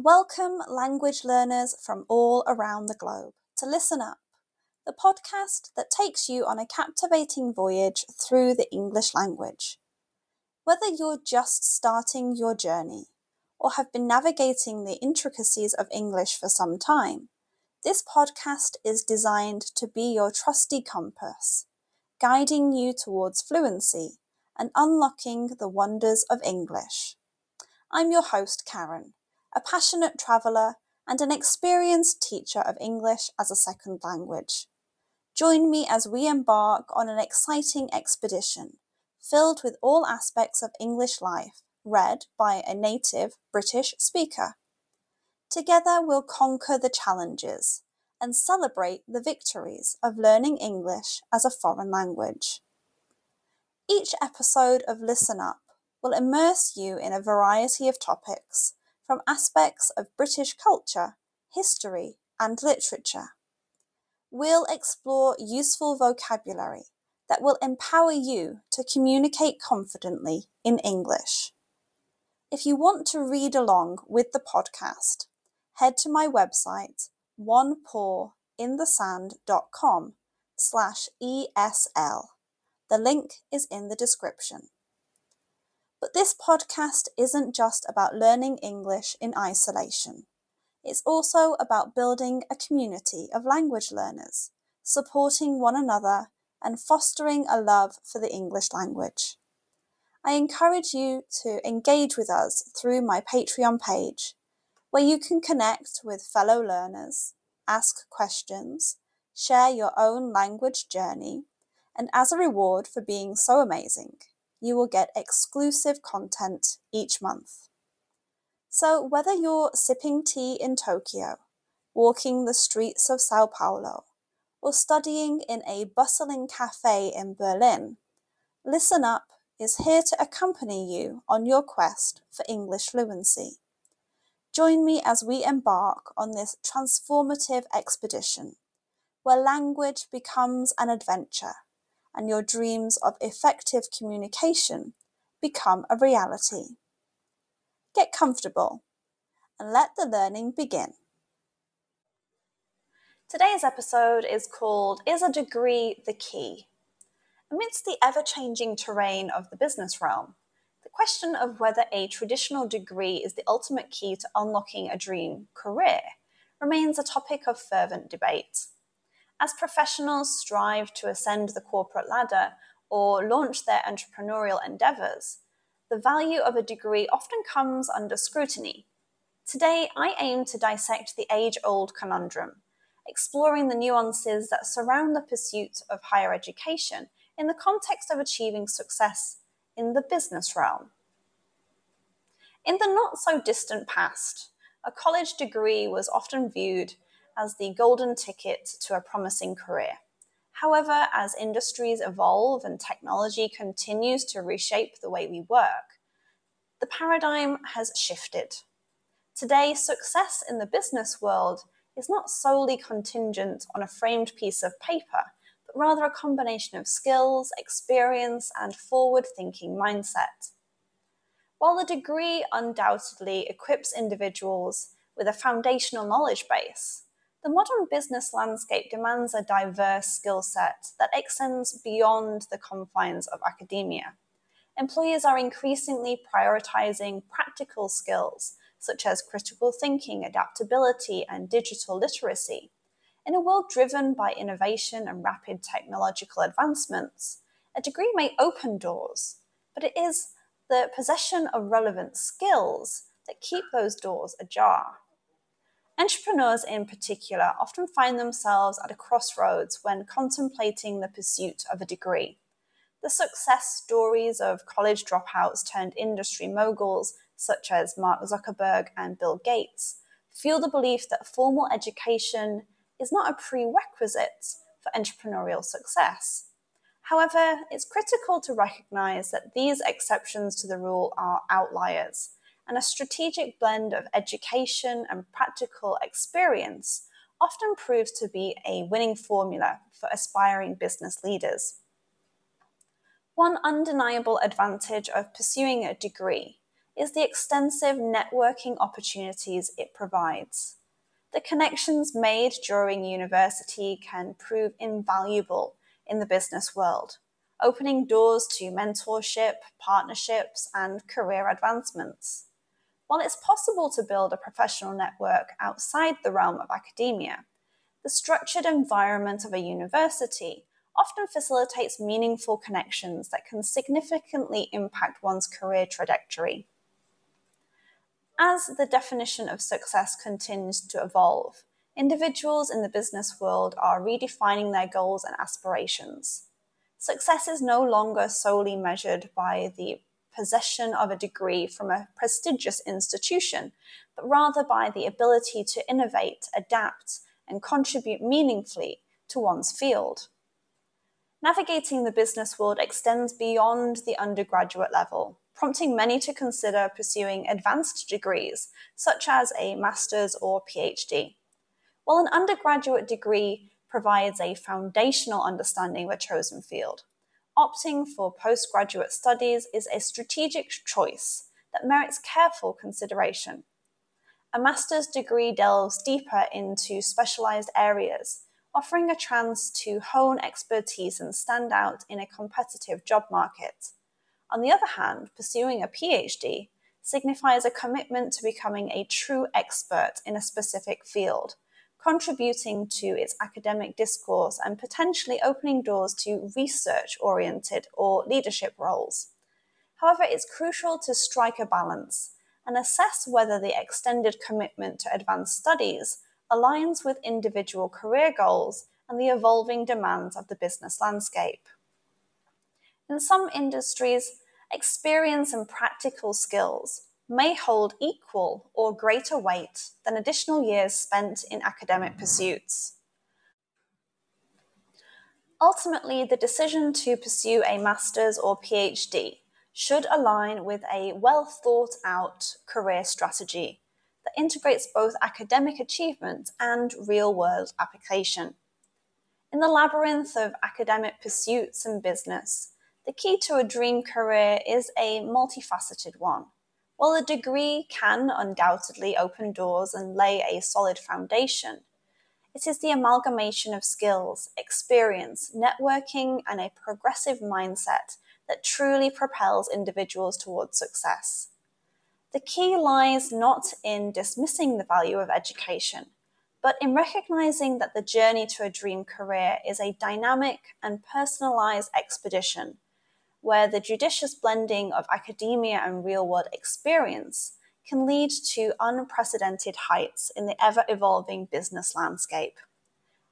Welcome, language learners from all around the globe, to Listen Up, the podcast that takes you on a captivating voyage through the English language. Whether you're just starting your journey or have been navigating the intricacies of English for some time, this podcast is designed to be your trusty compass, guiding you towards fluency and unlocking the wonders of English. I'm your host, Karen, a passionate traveller and an experienced teacher of English as a second language. Join me as we embark on an exciting expedition filled with all aspects of English life, read by a native British speaker. Together we'll conquer the challenges and celebrate the victories of learning English as a foreign language. Each episode of Listen Up will immerse you in a variety of topics, from aspects of British culture, history, and literature. We'll explore useful vocabulary that will empower you to communicate confidently in English. If you want to read along with the podcast, head to my website, onepawinthesand.com slash ESL. The link is in the description. But this podcast isn't just about learning English in isolation. It's also about building a community of language learners, supporting one another, and fostering a love for the English language. I encourage you to engage with us through my Patreon page, where you can connect with fellow learners, ask questions, share your own language journey, and as a reward for being so amazing, you will get exclusive content each month. So, whether you're sipping tea in Tokyo, walking the streets of Sao Paulo, or studying in a bustling cafe in Berlin, Listen Up is here to accompany you on your quest for English fluency. Join me as we embark on this transformative expedition, where language becomes an adventure and your dreams of effective communication become a reality. Get comfortable and let the learning begin. Today's episode is called Is a Degree the Key? Amidst the ever changing terrain of the business realm, the question of whether a traditional degree is the ultimate key to unlocking a dream career remains a topic of fervent debate. As professionals strive to ascend the corporate ladder or launch their entrepreneurial endeavors, the value of a degree often comes under scrutiny. Today, I aim to dissect the age old conundrum, exploring the nuances that surround the pursuit of higher education in the context of achieving success in the business realm. In the not so distant past, a college degree was often viewed as the golden ticket to a promising career. However, as industries evolve and technology continues to reshape the way we work, the paradigm has shifted. Today, success in the business world is not solely contingent on a framed piece of paper, but rather a combination of skills, experience, and forward thinking mindset. While the degree undoubtedly equips individuals with a foundational knowledge base, the modern business landscape demands a diverse skill set that extends beyond the confines of academia. Employers are increasingly prioritizing practical skills such as critical thinking, adaptability, and digital literacy. In a world driven by innovation and rapid technological advancements, a degree may open doors, but it is the possession of relevant skills that keep those doors ajar. Entrepreneurs, in particular, often find themselves at a crossroads when contemplating the pursuit of a degree. The success stories of college dropouts turned industry moguls, such as Mark Zuckerberg and Bill Gates, fuel the belief that formal education is not a prerequisite for entrepreneurial success. However, it's critical to recognize that these exceptions to the rule are outliers and a strategic blend of education and practical experience often proves to be a winning formula for aspiring business leaders. One undeniable advantage of pursuing a degree is the extensive networking opportunities it provides. The connections made during university can prove invaluable in the business world, opening doors to mentorship, partnerships, and career advancements. While it's possible to build a professional network outside the realm of academia, the structured environment of a university often facilitates meaningful connections that can significantly impact one's career trajectory. As the definition of success continues to evolve, individuals in the business world are redefining their goals and aspirations. Success is no longer solely measured by the possession of a degree from a prestigious institution, but rather by the ability to innovate, adapt, and contribute meaningfully to one's field. Navigating the business world extends beyond the undergraduate level prompting many to consider pursuing advanced degrees, such as a master's or PhD. While an undergraduate degree provides a foundational understanding of a chosen field, opting for postgraduate studies is a strategic choice that merits careful consideration. A master's degree delves deeper into specialized areas, offering a chance to hone expertise and stand out in a competitive job market. On the other hand, pursuing a PhD signifies a commitment to becoming a true expert in a specific field, contributing to its academic discourse and potentially opening doors to research oriented or leadership roles. However, it's crucial to strike a balance and assess whether the extended commitment to advanced studies aligns with individual career goals and the evolving demands of the business landscape. In some industries, experience and practical skills may hold equal or greater weight than additional years spent in academic pursuits. Ultimately, the decision to pursue a master's or PhD should align with a well thought out career strategy that integrates both academic achievement and real world application. In the labyrinth of academic pursuits and business, the key to a dream career is a multifaceted one. While a degree can undoubtedly open doors and lay a solid foundation, it is the amalgamation of skills, experience, networking, and a progressive mindset that truly propels individuals towards success. The key lies not in dismissing the value of education, but in recognizing that the journey to a dream career is a dynamic and personalized expedition where the judicious blending of academia and real world experience can lead to unprecedented heights in the ever evolving business landscape.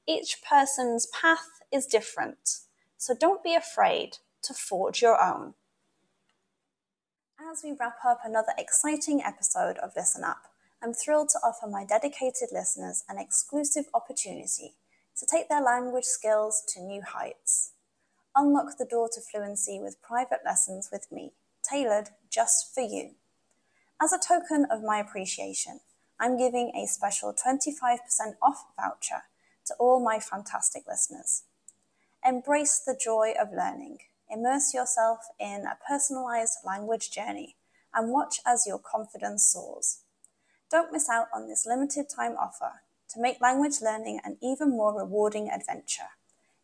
Each person's path is different, so don't be afraid to forge your own. As we wrap up another exciting episode of Listen Up, I'm thrilled to offer my dedicated listeners an exclusive opportunity to take their language skills to new heights. Unlock the door to fluency with private lessons with me, tailored just for you. As a token of my appreciation, I'm giving a special 25% off voucher to all my fantastic listeners. Embrace the joy of learning, immerse yourself in a personalized language journey, and watch as your confidence soars. Don't miss out on this limited time offer to make language learning an even more rewarding adventure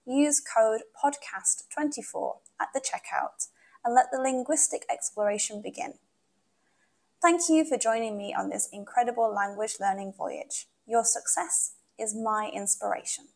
use code podcast24 at the checkout and let the linguistic exploration begin. Thank you for joining me on this incredible language learning voyage. Your success is my inspiration.